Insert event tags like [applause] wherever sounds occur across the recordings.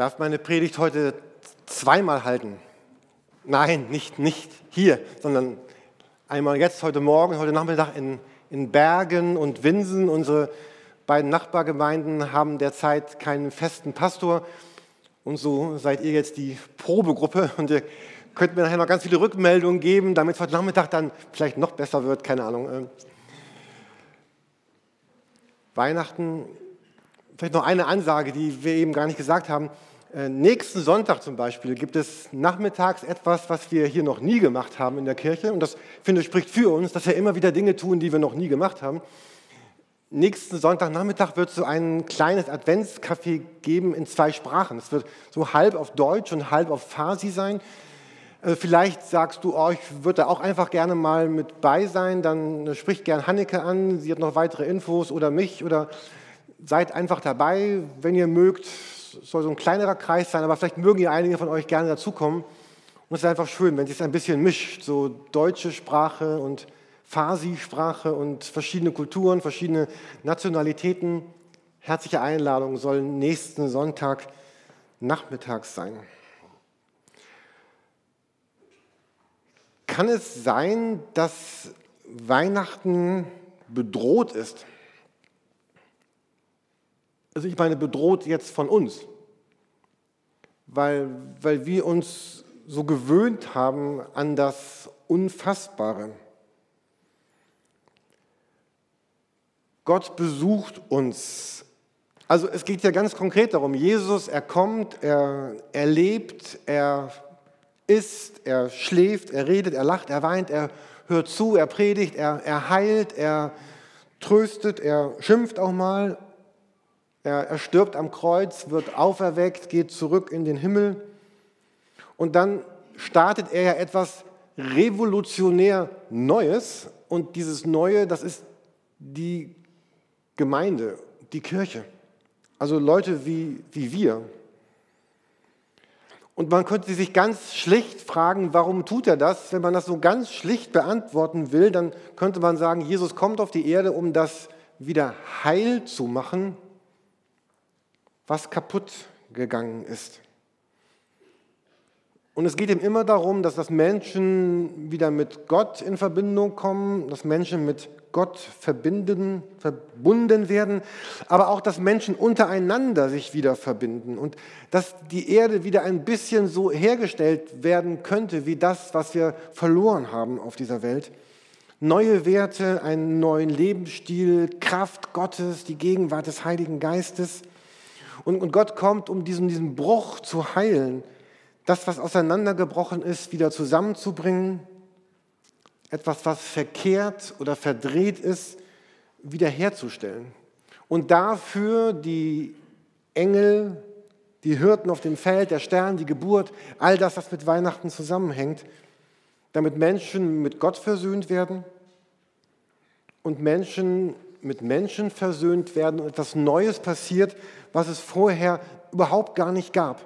darf meine Predigt heute zweimal halten. Nein, nicht, nicht hier, sondern einmal jetzt, heute Morgen, heute Nachmittag in, in Bergen und Winsen. Unsere beiden Nachbargemeinden haben derzeit keinen festen Pastor. Und so seid ihr jetzt die Probegruppe und ihr könnt mir nachher noch ganz viele Rückmeldungen geben, damit es heute Nachmittag dann vielleicht noch besser wird, keine Ahnung. Ähm, Weihnachten, vielleicht noch eine Ansage, die wir eben gar nicht gesagt haben. Äh, nächsten Sonntag zum Beispiel gibt es nachmittags etwas, was wir hier noch nie gemacht haben in der Kirche. Und das, finde ich, spricht für uns, dass wir immer wieder Dinge tun, die wir noch nie gemacht haben. Nächsten Sonntagnachmittag wird es so ein kleines Adventscafé geben in zwei Sprachen. Es wird so halb auf Deutsch und halb auf Farsi sein. Also vielleicht sagst du, oh, ich würde da auch einfach gerne mal mit bei sein, dann spricht gern Hanneke an, sie hat noch weitere Infos oder mich oder seid einfach dabei, wenn ihr mögt es soll so ein kleinerer Kreis sein, aber vielleicht mögen ja einige von euch gerne dazukommen. Und es ist einfach schön, wenn sich ein bisschen mischt, so deutsche Sprache und Farsi-Sprache und verschiedene Kulturen, verschiedene Nationalitäten. Herzliche Einladung soll nächsten Sonntag nachmittags sein. Kann es sein, dass Weihnachten bedroht ist? Also ich meine bedroht jetzt von uns, weil, weil wir uns so gewöhnt haben an das Unfassbare. Gott besucht uns. Also es geht ja ganz konkret darum, Jesus, er kommt, er, er lebt, er isst, er schläft, er redet, er lacht, er weint, er hört zu, er predigt, er, er heilt, er tröstet, er schimpft auch mal, er, stirbt am Kreuz, wird auferweckt, geht zurück in den Himmel. Und dann startet er ja etwas revolutionär Neues. Und dieses Neue, das ist die Gemeinde, die Kirche. Also Leute wie, wie wir. Und man könnte sich ganz schlicht fragen, warum tut er das? Wenn man das so ganz schlicht beantworten will, dann könnte man sagen, Jesus kommt auf die Erde, um das wieder heil zu machen, was kaputt gegangen ist. Und es geht ihm immer darum, dass das Menschen wieder mit Gott in Verbindung kommen, dass Menschen mit Gott verbinden, verbunden werden, aber auch, dass Menschen untereinander sich wieder verbinden und dass die Erde wieder ein bisschen so hergestellt werden könnte wie das, was wir verloren haben auf dieser Welt. Neue Werte, einen neuen Lebensstil, Kraft Gottes, die Gegenwart des Heiligen Geistes. Und, und Gott kommt, um diesen, diesen Bruch zu heilen, das, was auseinandergebrochen ist, wieder zusammenzubringen, etwas, was verkehrt oder verdreht ist, wiederherzustellen. Und dafür die Engel, die Hirten auf dem Feld, der Stern, die Geburt, all das, was mit Weihnachten zusammenhängt, damit Menschen mit Gott versöhnt werden und Menschen mit Menschen versöhnt werden und etwas Neues passiert, was es vorher überhaupt gar nicht gab.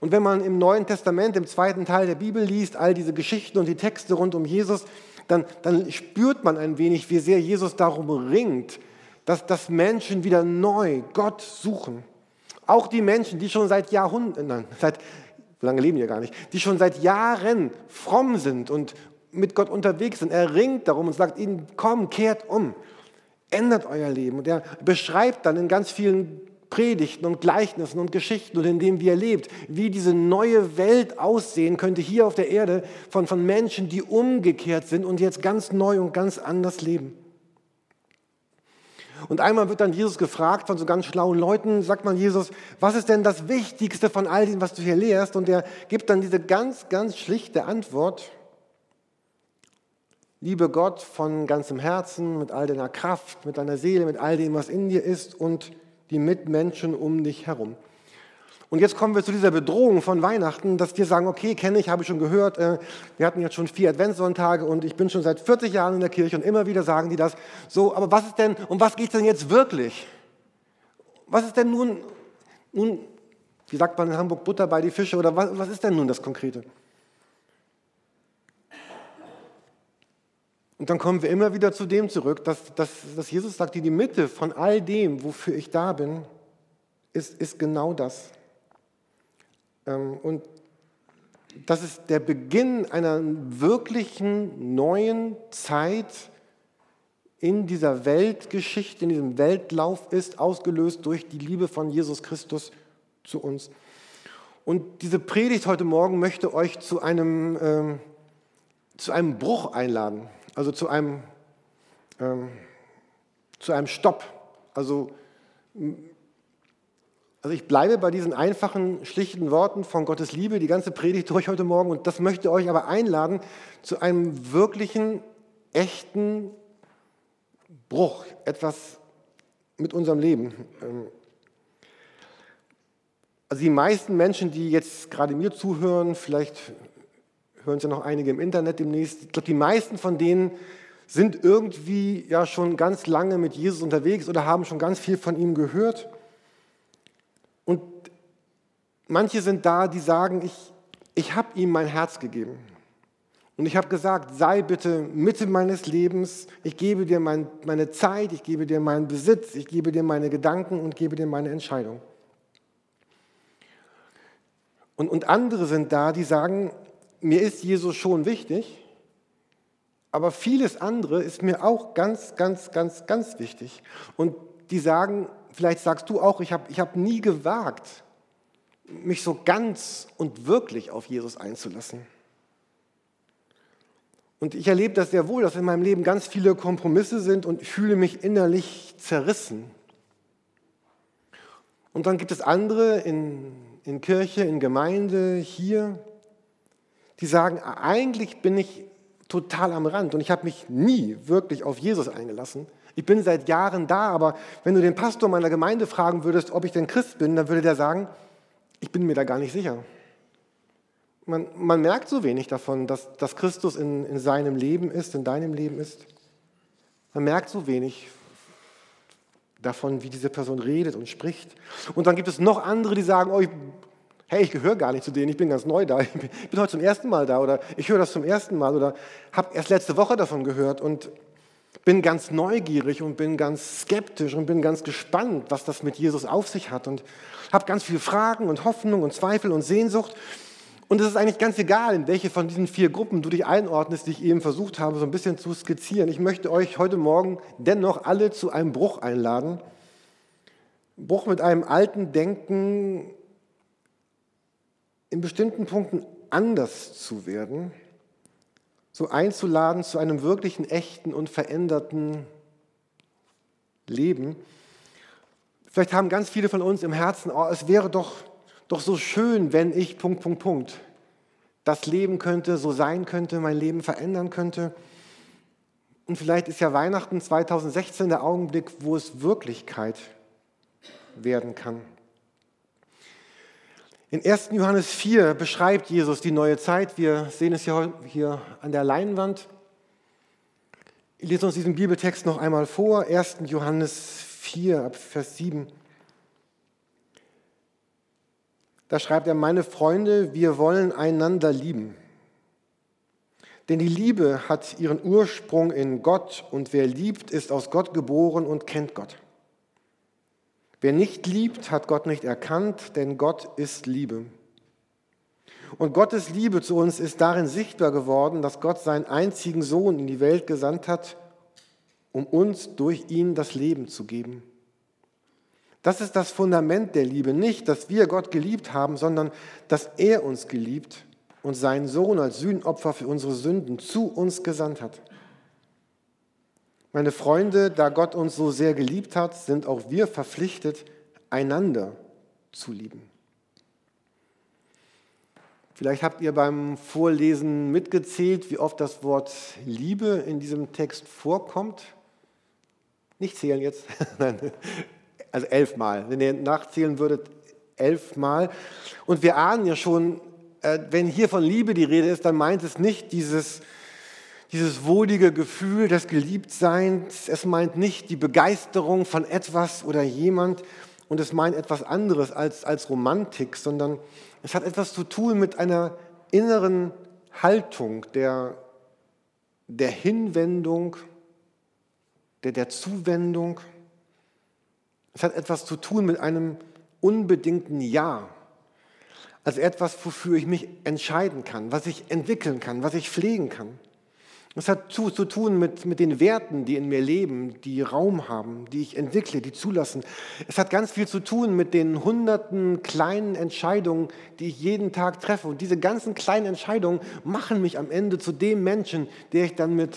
Und wenn man im Neuen Testament, im zweiten Teil der Bibel liest, all diese Geschichten und die Texte rund um Jesus, dann, dann spürt man ein wenig, wie sehr Jesus darum ringt, dass, dass Menschen wieder neu Gott suchen. Auch die Menschen, die schon seit Jahrhunderten, nein, seit, lange leben ja gar nicht, die schon seit Jahren fromm sind und mit Gott unterwegs sind. Er ringt darum und sagt ihnen, komm, kehrt um, ändert euer Leben. Und er beschreibt dann in ganz vielen Predigten und Gleichnissen und Geschichten und in dem, wie er lebt, wie diese neue Welt aussehen könnte hier auf der Erde von, von Menschen, die umgekehrt sind und jetzt ganz neu und ganz anders leben. Und einmal wird dann Jesus gefragt von so ganz schlauen Leuten, sagt man Jesus, was ist denn das Wichtigste von all dem, was du hier lehrst? Und er gibt dann diese ganz, ganz schlichte Antwort. Liebe Gott von ganzem Herzen, mit all deiner Kraft, mit deiner Seele, mit all dem, was in dir ist und die Mitmenschen um dich herum. Und jetzt kommen wir zu dieser Bedrohung von Weihnachten, dass wir sagen, okay, kenne ich, habe ich schon gehört, äh, wir hatten jetzt schon vier Adventssonntage und ich bin schon seit 40 Jahren in der Kirche und immer wieder sagen die das. So, aber was ist denn, um was geht es denn jetzt wirklich? Was ist denn nun, nun, wie sagt man in Hamburg, Butter bei die Fische oder was, was ist denn nun das Konkrete? Und dann kommen wir immer wieder zu dem zurück, dass, dass, dass Jesus sagt, die Mitte von all dem, wofür ich da bin, ist, ist genau das. Ähm, und das ist der Beginn einer wirklichen neuen Zeit in dieser Weltgeschichte, in diesem Weltlauf ist, ausgelöst durch die Liebe von Jesus Christus zu uns. Und diese Predigt heute Morgen möchte euch zu einem, ähm, zu einem Bruch einladen, also zu einem, ähm, zu einem Stopp. Also, also ich bleibe bei diesen einfachen, schlichten Worten von Gottes Liebe, die ganze Predigt durch heute Morgen. Und das möchte euch aber einladen zu einem wirklichen, echten Bruch, etwas mit unserem Leben. Ähm, also die meisten Menschen, die jetzt gerade mir zuhören, vielleicht hören es ja noch einige im Internet demnächst, ich glaube, die meisten von denen sind irgendwie ja schon ganz lange mit Jesus unterwegs oder haben schon ganz viel von ihm gehört. Und manche sind da, die sagen, ich, ich habe ihm mein Herz gegeben. Und ich habe gesagt, sei bitte Mitte meines Lebens, ich gebe dir mein, meine Zeit, ich gebe dir meinen Besitz, ich gebe dir meine Gedanken und gebe dir meine Entscheidung. Und, und andere sind da, die sagen, mir ist Jesus schon wichtig, aber vieles andere ist mir auch ganz, ganz, ganz, ganz wichtig. Und die sagen, vielleicht sagst du auch, ich habe ich hab nie gewagt, mich so ganz und wirklich auf Jesus einzulassen. Und ich erlebe das sehr wohl, dass in meinem Leben ganz viele Kompromisse sind und fühle mich innerlich zerrissen. Und dann gibt es andere in, in Kirche, in Gemeinde, hier, die sagen, eigentlich bin ich total am Rand und ich habe mich nie wirklich auf Jesus eingelassen. Ich bin seit Jahren da, aber wenn du den Pastor meiner Gemeinde fragen würdest, ob ich denn Christ bin, dann würde der sagen, ich bin mir da gar nicht sicher. Man, man merkt so wenig davon, dass, dass Christus in, in seinem Leben ist, in deinem Leben ist. Man merkt so wenig davon, wie diese Person redet und spricht. Und dann gibt es noch andere, die sagen, oh, ich, hey, ich gehöre gar nicht zu denen, ich bin ganz neu da, [laughs] ich bin, heute zum ersten Mal da oder ich höre das zum ersten Mal oder habe erst letzte Woche davon gehört und bin ganz neugierig und bin ganz skeptisch und bin ganz gespannt, was das mit Jesus auf sich hat und habe ganz viele Fragen und Hoffnung und Zweifel und Sehnsucht. Und es ist eigentlich ganz egal, in welche von diesen vier Gruppen du dich einordnest, die ich eben versucht habe, so ein bisschen zu skizzieren. Ich möchte euch heute Morgen dennoch alle zu einem Bruch einladen. Bruch mit einem alten Denken, in bestimmten Punkten anders zu werden, so einzuladen zu einem wirklichen, echten und veränderten Leben. Vielleicht haben ganz viele von uns im Herzen, oh, es wäre doch doch so schön, wenn ich Punkt, Punkt, Punkt das leben könnte, so sein könnte, mein Leben verändern könnte. Und vielleicht ist ja Weihnachten 2016 der Augenblick, wo es Wirklichkeit werden kann. In 1. Johannes 4 beschreibt Jesus die neue Zeit. Wir sehen es hier, an der Leinwand. Ich lese uns diesen Bibeltext noch einmal vor. 1. Johannes 4, Vers 7. Da schreibt er, meine Freunde, wir wollen einander lieben. Denn die Liebe hat ihren Ursprung in Gott und wer liebt, ist aus Gott geboren und kennt Gott. Wer nicht liebt, hat Gott nicht erkannt, denn Gott ist Liebe. Und Gottes Liebe zu uns ist darin sichtbar geworden, dass Gott seinen einzigen Sohn in die Welt gesandt hat, um uns durch ihn das Leben zu geben. Das ist das Fundament der Liebe. Nicht, dass wir Gott geliebt haben, sondern dass er uns geliebt und seinen Sohn als Sühnopfer für unsere Sünden zu uns gesandt hat. Meine Freunde, da Gott uns so sehr geliebt hat, sind auch wir verpflichtet, einander zu lieben. Vielleicht habt ihr beim Vorlesen mitgezählt, wie oft das Wort Liebe in diesem Text vorkommt. Nicht zählen jetzt. [laughs] Nein, also elfmal. Wenn ihr nachzählen würdet, elfmal. Und wir ahnen ja schon, äh, wenn hier von Liebe die Rede ist, dann meint es nicht dieses, dieses wohlige Gefühl des Geliebtseins. Es meint nicht die Begeisterung von etwas oder jemand. Und es meint etwas anderes als, als Romantik, sondern es hat etwas zu tun mit einer inneren Haltung der, der Hinwendung, der, der Zuwendung. Es hat etwas zu tun mit einem unbedingten Ja. als etwas, wofür ich mich entscheiden kann, was ich entwickeln kann, was ich pflegen kann. Es hat zu, zu tun mit, mit den Werten, die in mir leben, die Raum haben, die ich entwickle, die zulassen. Es hat ganz viel zu tun mit den hunderten kleinen Entscheidungen, die ich jeden Tag treffe. Und diese ganzen kleinen Entscheidungen machen mich am Ende zu dem Menschen, der ich dann mit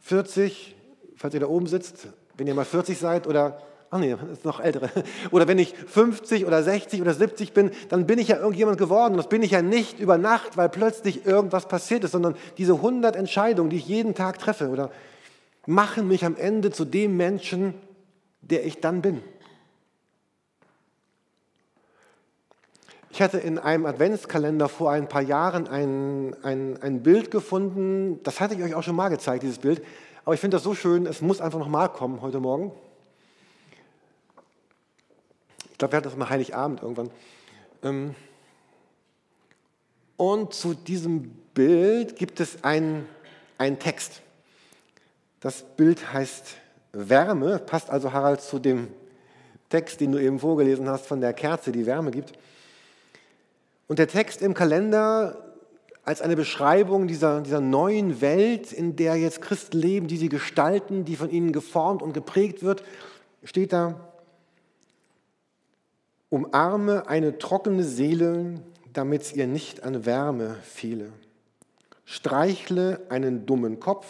40, falls ihr da oben sitzt, wenn ihr mal 40 seid oder Ach nee, das ist noch ältere. [laughs] Oder wenn ich 50 oder 60 oder 70 bin, dann bin ich ja irgendjemand geworden. Das bin ich ja nicht über Nacht, weil plötzlich irgendwas passiert ist, sondern diese 100 Entscheidungen, die ich jeden Tag treffe, oder machen mich am Ende zu dem Menschen, der ich dann bin. Ich hatte in einem Adventskalender vor ein paar Jahren ein, ein, ein Bild gefunden, das hatte ich euch auch schon mal gezeigt, dieses Bild, aber ich finde das so schön, es muss einfach nochmal kommen heute Morgen glaube, wir hatten das mal Heiligabend irgendwann. Ähm, und zu diesem Bild gibt es einen, einen Text. Das Bild heißt Wärme, passt also Harald zu dem Text, den du eben vorgelesen hast von der Kerze, die Wärme gibt. Und der Text im Kalender als eine Beschreibung dieser, dieser neuen Welt, in der jetzt Christen leben, die sie gestalten, die von ihnen geformt und geprägt wird, steht da, Umarme eine trockene Seele, damit es ihr nicht an Wärme fehle. Streichle einen dummen Kopf,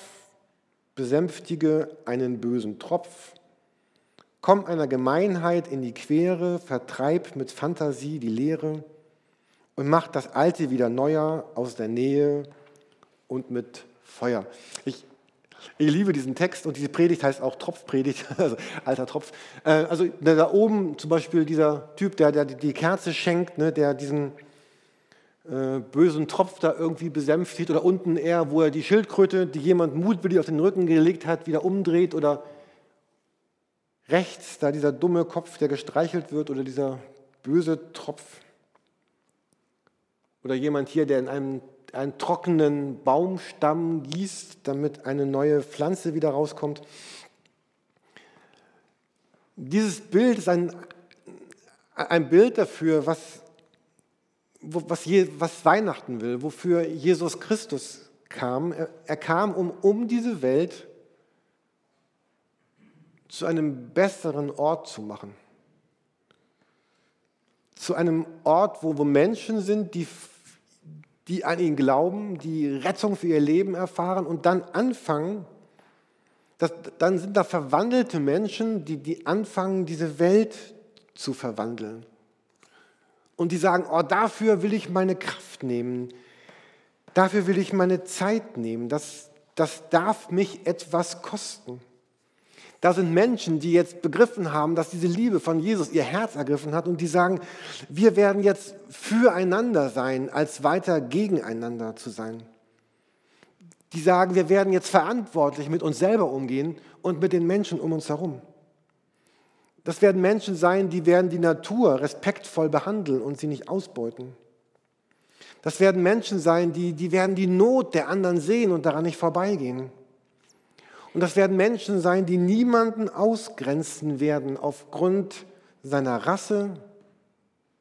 besänftige einen bösen Tropf. Komm einer Gemeinheit in die Quere, vertreib mit Fantasie die Leere und mach das Alte wieder neuer aus der Nähe und mit Feuer. Ich ich liebe diesen Text und diese Predigt heißt auch Tropfpredigt, [laughs] also alter Tropf. Äh, also da oben zum Beispiel dieser Typ, der, der die Kerze schenkt, ne, der diesen äh, bösen Tropf da irgendwie besänftigt oder unten eher, wo er die Schildkröte, die jemand mutwillig auf den Rücken gelegt hat, wieder umdreht oder rechts da dieser dumme Kopf, der gestreichelt wird oder dieser böse Tropf oder jemand hier, der in einem einen trockenen Baumstamm gießt, damit eine neue Pflanze wieder rauskommt. Dieses Bild ist ein, ein Bild dafür, was, was, was Weihnachten will, wofür Jesus Christus kam. Er, er kam, um, um diese Welt zu einem besseren Ort zu machen. Zu einem Ort, wo, wo Menschen sind, die die an ihn glauben, die Rettung für ihr Leben erfahren und dann anfangen, das, dann sind da verwandelte Menschen, die, die anfangen, diese Welt zu verwandeln. Und die sagen, oh, dafür will ich meine Kraft nehmen, dafür will ich meine Zeit nehmen, das, das darf mich etwas kosten. Da sind Menschen, die jetzt begriffen haben, dass diese Liebe von Jesus ihr Herz ergriffen hat und die sagen, wir werden jetzt füreinander sein, als weiter gegeneinander zu sein. Die sagen, wir werden jetzt verantwortlich mit uns selber umgehen und mit den Menschen um uns herum. Das werden Menschen sein, die werden die Natur respektvoll behandeln und sie nicht ausbeuten. Das werden Menschen sein, die, die werden die Not der anderen sehen und daran nicht vorbeigehen. Und das werden Menschen sein, die niemanden ausgrenzen werden aufgrund seiner Rasse,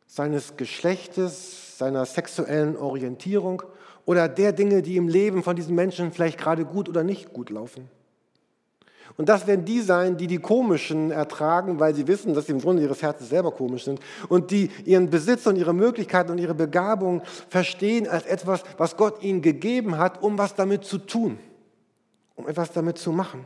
seines Geschlechtes, seiner sexuellen Orientierung oder der Dinge, die im Leben von diesen Menschen vielleicht gerade gut oder nicht gut laufen. Und das werden die sein, die die Komischen ertragen, weil sie wissen, dass sie im Grunde ihres Herzens selber komisch sind und die ihren Besitz und ihre Möglichkeiten und ihre Begabung verstehen als etwas, was Gott ihnen gegeben hat, um was damit zu tun um etwas damit zu machen.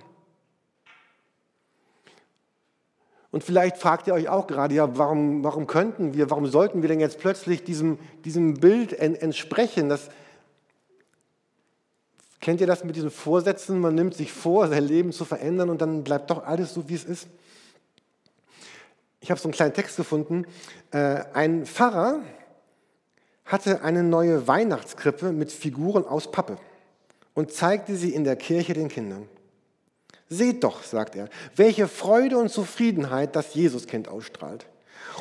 Und vielleicht fragt ihr euch auch gerade, ja, warum, warum könnten wir, warum sollten wir denn jetzt plötzlich diesem, diesem Bild entsprechen? Das, kennt ihr das mit diesen Vorsätzen? Man nimmt sich vor, sein Leben zu verändern und dann bleibt doch alles so, wie es ist. Ich habe so einen kleinen Text gefunden. Äh, ein Pfarrer hatte eine neue Weihnachtskrippe mit Figuren aus Pappe und zeigte sie in der Kirche den Kindern. Seht doch, sagt er, welche Freude und Zufriedenheit das Jesuskind ausstrahlt.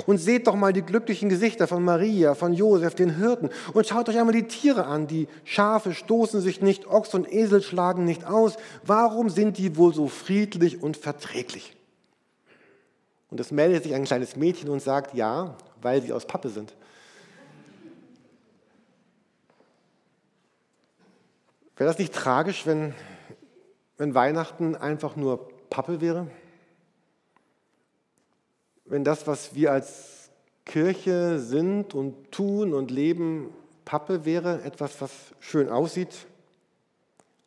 Und seht doch mal die glücklichen Gesichter von Maria, von Josef, den Hirten. Und schaut euch einmal die Tiere an. Die Schafe stoßen sich nicht, Ochs und Esel schlagen nicht aus. Warum sind die wohl so friedlich und verträglich? Und es meldet sich ein kleines Mädchen und sagt, ja, weil sie aus Pappe sind. Wäre das nicht tragisch, wenn, wenn Weihnachten einfach nur Pappe wäre? Wenn das, was wir als Kirche sind und tun und leben, Pappe wäre, etwas, was schön aussieht,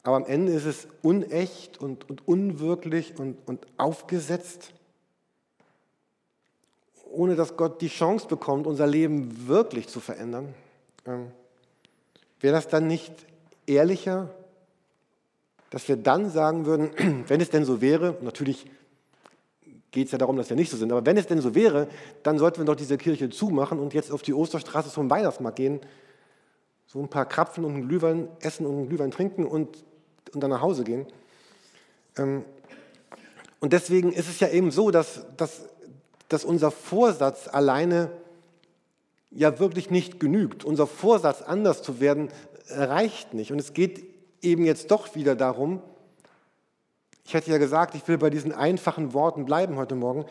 aber am Ende ist es unecht und, und unwirklich und, und aufgesetzt, ohne dass Gott die Chance bekommt, unser Leben wirklich zu verändern. Ähm, wäre das dann nicht ehrlicher, dass wir dann sagen würden, [clears throat] wenn es denn so wäre, natürlich geht es ja darum, dass wir nicht so sind, aber wenn es denn so wäre, dann sollten wir doch diese Kirche zumachen und jetzt auf die Osterstraße zum Weihnachtsmarkt gehen, so ein paar Krapfen und einen Glühwein essen und einen Glühwein trinken und, und dann nach Hause gehen. Ähm, und deswegen ist es ja eben so, dass, dass, dass unser Vorsatz alleine ja wirklich nicht genügt. Unser Vorsatz, anders zu werden, reicht nicht. Und es geht eben jetzt doch wieder darum, ich hatte ja gesagt, ich will bei diesen einfachen Worten bleiben heute Morgen.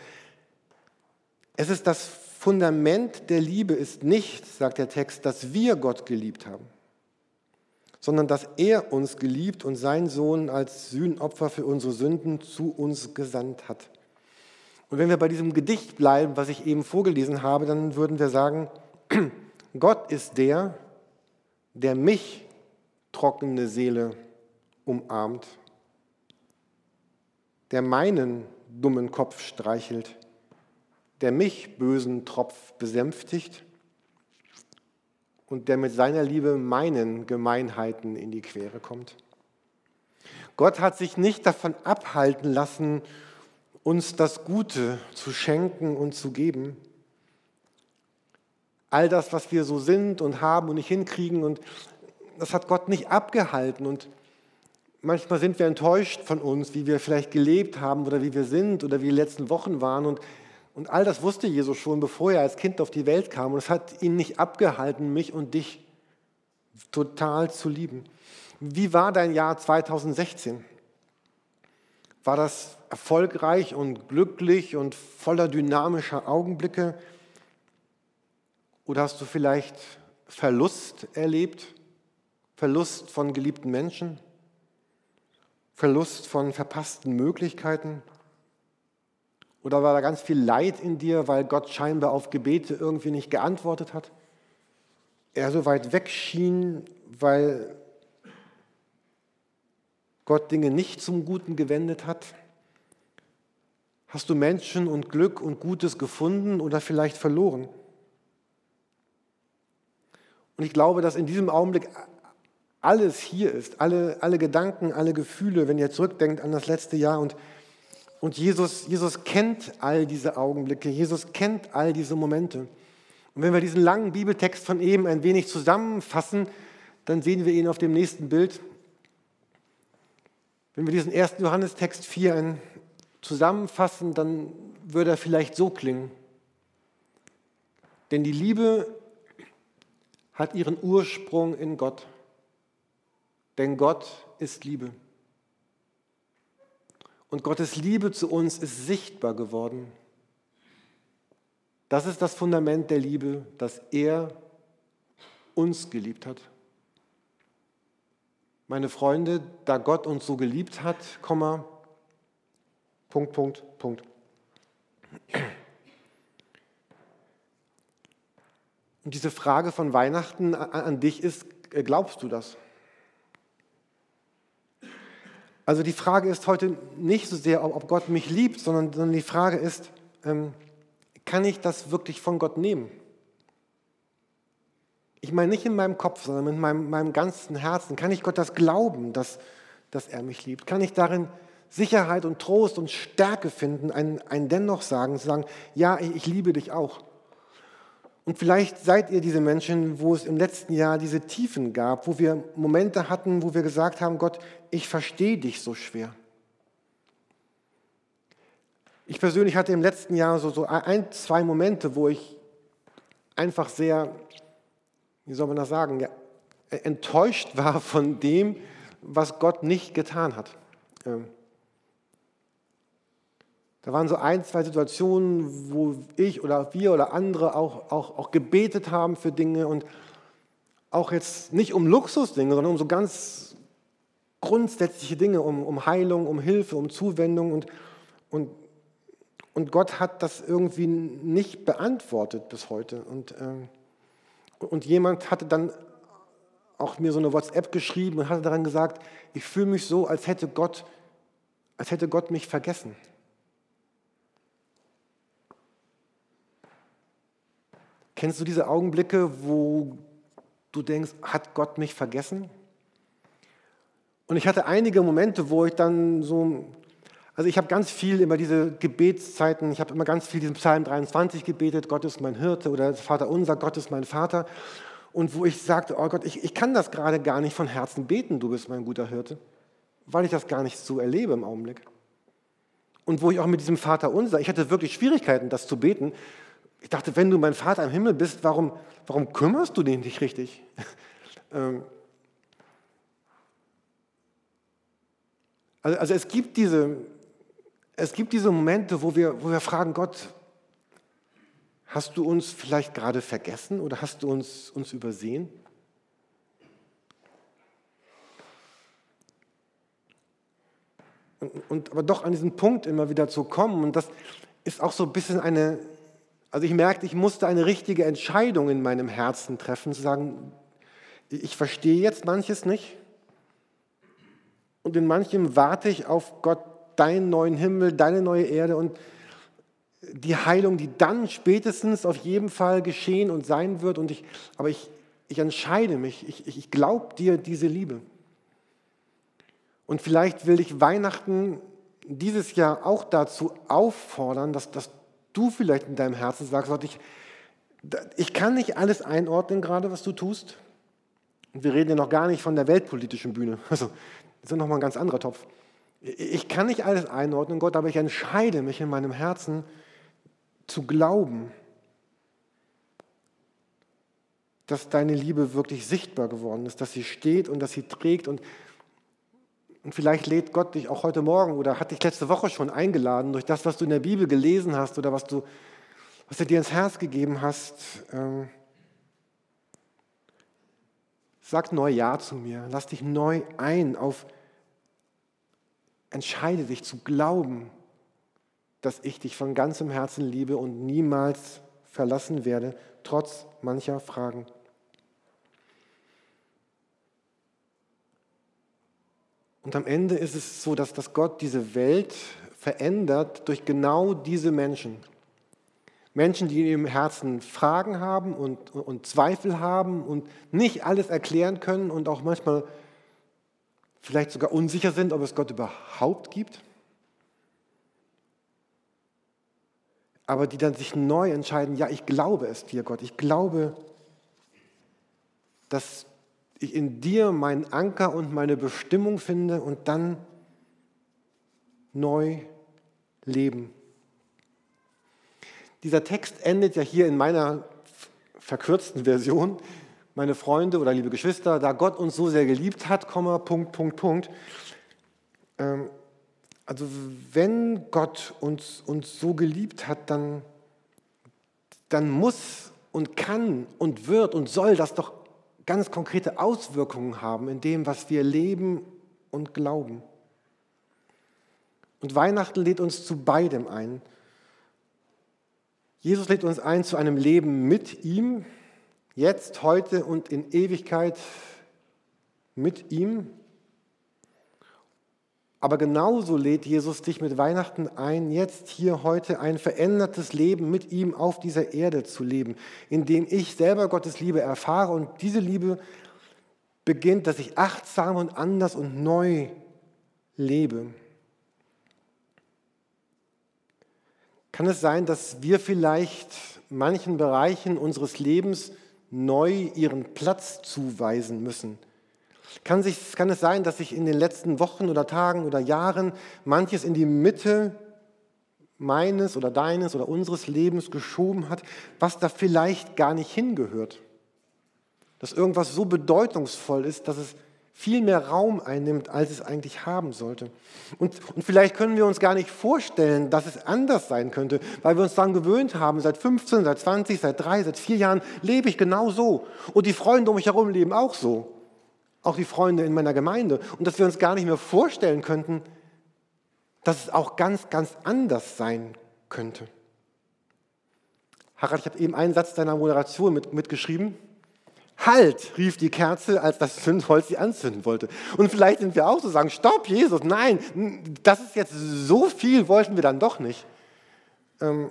Es ist das Fundament der Liebe ist nicht, sagt der Text, dass wir Gott geliebt haben, sondern dass er uns geliebt und seinen Sohn als Sühnopfer für unsere Sünden zu uns gesandt hat. Und wenn wir bei diesem Gedicht bleiben, was ich eben vorgelesen habe, dann würden wir sagen, [clears throat] Gott ist der, der mich, trockene Seele, umarmt, der meinen dummen Kopf streichelt, der mich, bösen Tropf, besänftigt und der mit seiner Liebe meinen Gemeinheiten in die Quere kommt. Gott hat sich nicht davon abhalten lassen, uns das Gute zu schenken und zu geben, all das, was wir so sind und haben und nicht hinkriegen. Und das hat Gott nicht abgehalten. Und manchmal sind wir enttäuscht von uns, wie wir vielleicht gelebt haben oder wie wir sind oder wie die letzten Wochen waren. Und, und all das wusste Jesus schon, bevor er als Kind auf die Welt kam. Und es hat ihn nicht abgehalten, mich und dich total zu lieben. Wie war dein Jahr 2016? War das erfolgreich und glücklich und voller dynamischer Augenblicke? Oder hast du vielleicht Verlust erlebt? Verlust von geliebten Menschen? Verlust von verpassten Möglichkeiten? Oder war da ganz viel Leid in dir, weil Gott scheinbar auf Gebete irgendwie nicht geantwortet hat? Er so weit weg schien, weil Gott Dinge nicht zum Guten gewendet hat? Hast du Menschen und Glück und Gutes gefunden oder vielleicht verloren? Und ich glaube, dass in diesem Augenblick alles hier ist, alle, alle Gedanken, alle Gefühle, wenn ihr zurückdenkt an das letzte Jahr. Und, und Jesus, Jesus kennt all diese Augenblicke, Jesus kennt all diese Momente. Und wenn wir diesen langen Bibeltext von eben ein wenig zusammenfassen, dann sehen wir ihn auf dem nächsten Bild. Wenn wir diesen ersten Johannestext 4 zusammenfassen, dann würde er vielleicht so klingen. Denn die Liebe hat ihren Ursprung in Gott. Denn Gott ist Liebe. Und Gottes Liebe zu uns ist sichtbar geworden. Das ist das Fundament der Liebe, dass er uns geliebt hat. Meine Freunde, da Gott uns so geliebt hat, Komma, Punkt, Punkt, Punkt. Und diese Frage von Weihnachten an dich ist, äh, glaubst du das? Also die Frage ist heute nicht so sehr, ob Gott mich liebt, sondern die Frage ist, ähm, kann ich das wirklich von Gott nehmen? Ich meine nicht in meinem Kopf, sondern in meinem, meinem ganzen Herzen. Kann ich Gott das glauben, dass, dass er mich liebt? Kann ich darin Sicherheit und Trost und Stärke finden, ein, ein Dennoch sagen, zu sagen, ja, ich liebe dich auch. Und vielleicht seid ihr diese Menschen, wo es im letzten Jahr diese Tiefen gab, wo wir Momente hatten, wo wir gesagt haben, Gott, ich verstehe dich so schwer. Ich persönlich hatte im letzten Jahr so, so ein, zwei Momente, wo ich einfach sehr, wie soll man das sagen, ja, enttäuscht war von dem, was Gott nicht getan hat. Ähm, da waren so ein, zwei Situationen, wo ich oder wir oder andere auch, auch, auch gebetet haben für Dinge und auch jetzt nicht um Luxusdinge, sondern um so ganz grundsätzliche Dinge, um, um Heilung, um Hilfe, um Zuwendung und, und, und Gott hat das irgendwie nicht beantwortet bis heute. Und, äh, und jemand hatte dann auch mir so eine WhatsApp geschrieben und hatte daran gesagt, ich fühle mich so, als hätte Gott, als hätte Gott mich vergessen. Kennst du diese Augenblicke, wo du denkst, hat Gott mich vergessen? Und ich hatte einige Momente, wo ich dann so, also ich habe ganz viel immer diese Gebetszeiten, ich habe immer ganz viel diesen Psalm 23 gebetet, Gott ist mein Hirte oder Vater unser, Gott ist mein Vater. Und wo ich sagte, oh Gott, ich, ich kann das gerade gar nicht von Herzen beten, du bist mein guter Hirte, weil ich das gar nicht so erlebe im Augenblick. Und wo ich auch mit diesem Vater unser, ich hatte wirklich Schwierigkeiten, das zu beten. Ich dachte, wenn du mein Vater im Himmel bist, warum, warum kümmerst du dich nicht richtig? [laughs] Also, also es, gibt diese, es gibt diese Momente, wo wir, wo wir fragen, Gott, hast du uns vielleicht gerade vergessen oder hast du uns, uns übersehen? Und, und, aber doch an diesen Punkt immer wieder zu kommen und das ist auch so ein bisschen eine, also ich merkte, ich musste eine richtige Entscheidung in meinem Herzen treffen, zu sagen, ich verstehe jetzt manches nicht, und in manchem warte ich auf Gott, deinen neuen Himmel, deine neue Erde und die Heilung, die dann spätestens auf jeden Fall geschehen und sein wird. Und ich, aber ich, ich entscheide mich, ich, ich, ich glaube dir diese Liebe. Und vielleicht will ich Weihnachten dieses Jahr auch dazu auffordern, dass, dass du vielleicht in deinem Herzen sagst, ich, ich kann nicht alles einordnen gerade, was du tust. Wir reden ja noch gar nicht von der weltpolitischen Bühne. [laughs] Also das ist nochmal ein ganz anderer Topf. Ich kann nicht alles einordnen, Gott, aber ich entscheide mich in meinem Herzen zu glauben, dass deine Liebe wirklich sichtbar geworden ist, dass sie steht und dass sie trägt. Und, und vielleicht lädt Gott dich auch heute Morgen oder hat dich letzte Woche schon eingeladen durch das, was du in der Bibel gelesen hast oder was, du, was er dir ins Herz gegeben hast. Ähm, sag neu Ja zu mir. Lass dich neu ein auf Entscheide dich zu glauben, dass ich dich von ganzem Herzen liebe und niemals verlassen werde, trotz mancher Fragen. Und am Ende ist es so, dass, dass Gott diese Welt verändert durch genau diese Menschen. Menschen, die ihrem Herzen Fragen haben und, und Zweifel haben und nicht alles erklären können und auch manchmal vielleicht sogar unsicher sind, ob es Gott überhaupt gibt, aber die dann sich neu entscheiden, ja, ich glaube es dir, Gott, ich glaube, dass ich in dir meinen Anker und meine Bestimmung finde und dann neu leben. Dieser Text endet ja hier in meiner verkürzten Version meine Freunde oder liebe Geschwister, da Gott uns so sehr geliebt hat, Komma, Punkt, Punkt, Punkt. Ähm, also wenn Gott uns, uns so geliebt hat, dann, dann muss und kann und wird und soll das doch ganz konkrete Auswirkungen haben in dem, was wir leben und glauben. Und Weihnachten lädt uns zu beidem ein. Jesus lädt uns ein zu einem Leben mit ihm, jetzt, heute und in Ewigkeit mit ihm. Aber genauso lädt Jesus dich mit Weihnachten ein, jetzt hier heute ein verändertes Leben mit ihm auf dieser Erde zu leben, indem ich selber Gottes Liebe erfahre und diese Liebe beginnt, dass ich achtsam und anders und neu lebe. Kann es sein, dass wir vielleicht manchen Bereichen unseres Lebens neu ihren Platz zuweisen müssen. Kann, sich, kann es sein, dass sich in den letzten Wochen oder Tagen oder Jahren manches in die Mitte meines oder deines oder unseres Lebens geschoben hat, was da vielleicht gar nicht hingehört? Dass irgendwas so bedeutungsvoll ist, dass es viel mehr Raum einnimmt, als es eigentlich haben sollte. Und, und vielleicht können wir uns gar nicht vorstellen, dass es anders sein könnte, weil wir uns daran gewöhnt haben, seit 15, seit 20, seit drei, seit vier Jahren lebe ich genau so. Und die Freunde um mich herum leben auch so. Auch die Freunde in meiner Gemeinde und dass wir uns gar nicht mehr vorstellen könnten, dass es auch ganz, ganz anders sein könnte. Harald, ich habe eben einen Satz deiner Moderation mit, mitgeschrieben. Halt, rief die Kerze, als das Zündholz sie anzünden wollte. Und vielleicht sind wir auch so sagen, stopp, Jesus, nein, das ist jetzt so viel, wollten wir dann doch nicht. Ähm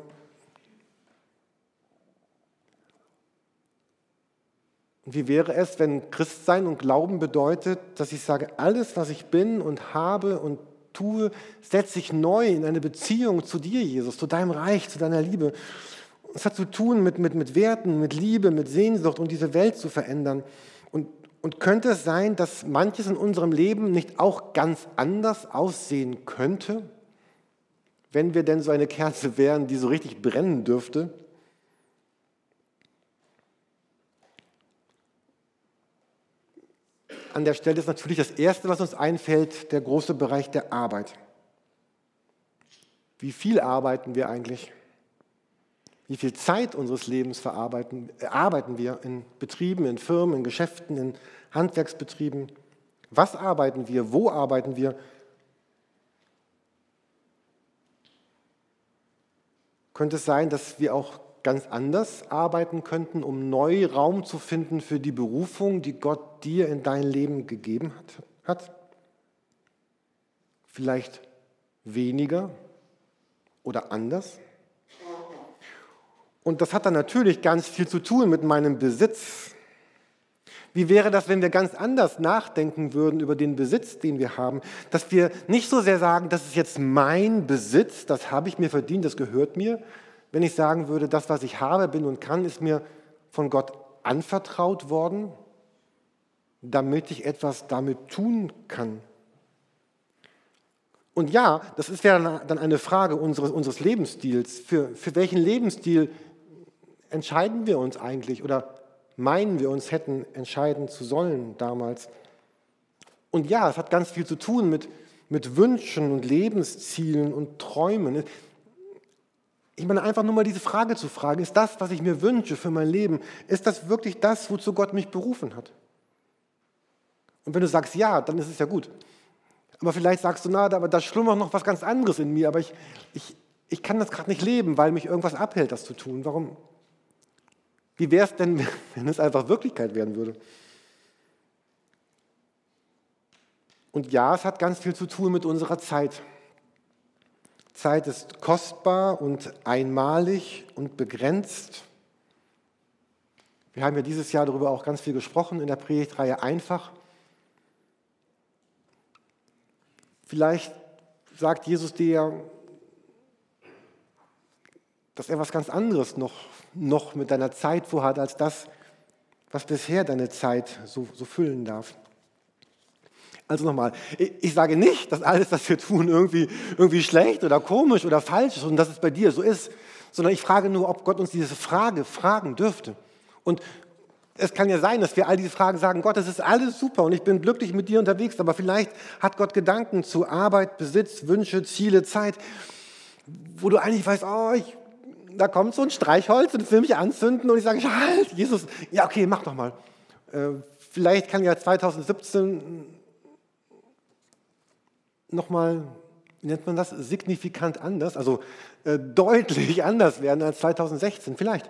wie wäre es, wenn Christsein und Glauben bedeutet, dass ich sage, alles, was ich bin und habe und tue, setze ich neu in eine Beziehung zu dir, Jesus, zu deinem Reich, zu deiner Liebe. Es hat zu tun mit, mit, mit Werten, mit Liebe, mit Sehnsucht und diese Welt zu verändern. Und, und könnte es sein, dass manches in unserem Leben nicht auch ganz anders aussehen könnte, wenn wir denn so eine Kerze wären, die so richtig brennen dürfte? An der Stelle ist natürlich das Erste, was uns einfällt, der große Bereich der Arbeit. Wie viel arbeiten wir eigentlich? Wie viel Zeit unseres Lebens verarbeiten, arbeiten wir in Betrieben, in Firmen, in Geschäften, in Handwerksbetrieben? Was arbeiten wir? Wo arbeiten wir? Könnte es sein, dass wir auch ganz anders arbeiten könnten, um neu Raum zu finden für die Berufung, die Gott dir in dein Leben gegeben hat? Vielleicht weniger oder anders? Und das hat dann natürlich ganz viel zu tun mit meinem Besitz. Wie wäre das, wenn wir ganz anders nachdenken würden über den Besitz, den wir haben? Dass wir nicht so sehr sagen, das ist jetzt mein Besitz, das habe ich mir verdient, das gehört mir. Wenn ich sagen würde, das, was ich habe, bin und kann, ist mir von Gott anvertraut worden, damit ich etwas damit tun kann. Und ja, das ist ja dann eine Frage unseres, unseres Lebensstils. Für, für welchen Lebensstil entscheiden wir uns eigentlich oder meinen wir uns hätten entscheiden zu sollen damals? Und ja, es hat ganz viel zu tun mit, mit Wünschen und Lebenszielen und Träumen. Ich meine, einfach nur mal diese Frage zu fragen, ist das, was ich mir wünsche für mein Leben, ist das wirklich das, wozu Gott mich berufen hat? Und wenn du sagst ja, dann ist es ja gut. Aber vielleicht sagst du, na, aber da schlummert noch was ganz anderes in mir, aber ich, ich, ich kann das gerade nicht leben, weil mich irgendwas abhält, das zu tun. Warum? Wie wäre es denn, [laughs] wenn es einfach Wirklichkeit werden würde? Und ja, es hat ganz viel zu tun mit unserer Zeit. Zeit ist kostbar und einmalig und begrenzt. Wir haben ja dieses Jahr darüber auch ganz viel gesprochen in der Predigtreihe einfach. Vielleicht sagt Jesus dir, dass er was ganz anderes noch noch mit deiner Zeit vorhat, als das, was bisher deine Zeit so, so füllen darf. Also nochmal, ich sage nicht, dass alles, was wir tun, irgendwie, irgendwie schlecht oder komisch oder falsch ist und dass es bei dir so ist, sondern ich frage nur, ob Gott uns diese Frage fragen dürfte. Und es kann ja sein, dass wir all diese Fragen sagen, Gott, es ist alles super und ich bin glücklich mit dir unterwegs, aber vielleicht hat Gott Gedanken zu Arbeit, Besitz, Wünsche, Ziele, Zeit, wo du eigentlich weißt, oh, ich da kommt so ein Streichholz und will mich anzünden und ich sage, halt, Jesus, ja okay, mach doch mal. Äh, vielleicht kann ja 2017 nochmal, nennt man das, signifikant anders, also äh, deutlich [laughs] anders werden als 2016, vielleicht.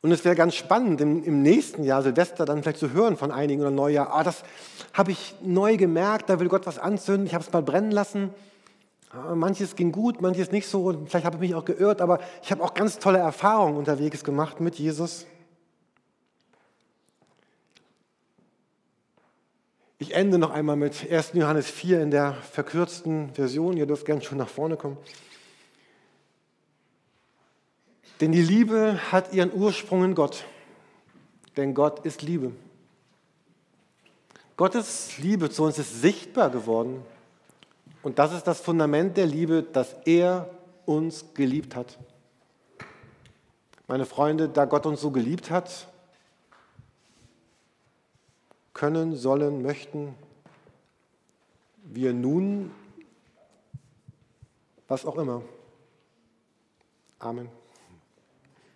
Und es wäre ganz spannend, im, im, nächsten Jahr Silvester dann vielleicht zu hören von einigen oder Neujahr, ah, das habe ich neu gemerkt, da will Gott was anzünden, ich habe es mal brennen lassen. Manches ging gut, manches nicht so. Vielleicht habe ich mich auch geirrt, aber ich habe auch ganz tolle Erfahrungen unterwegs gemacht mit Jesus. Ich ende noch einmal mit 1. Johannes 4 in der verkürzten Version. Ihr dürft gerne schon nach vorne kommen. Denn die Liebe hat ihren Ursprung in Gott. Denn Gott ist Liebe. Gottes Liebe zu uns ist sichtbar geworden und das ist das Fundament der Liebe, dass er uns geliebt hat. Meine Freunde, da Gott uns so geliebt hat, können, sollen, möchten wir nun, was auch immer. Amen.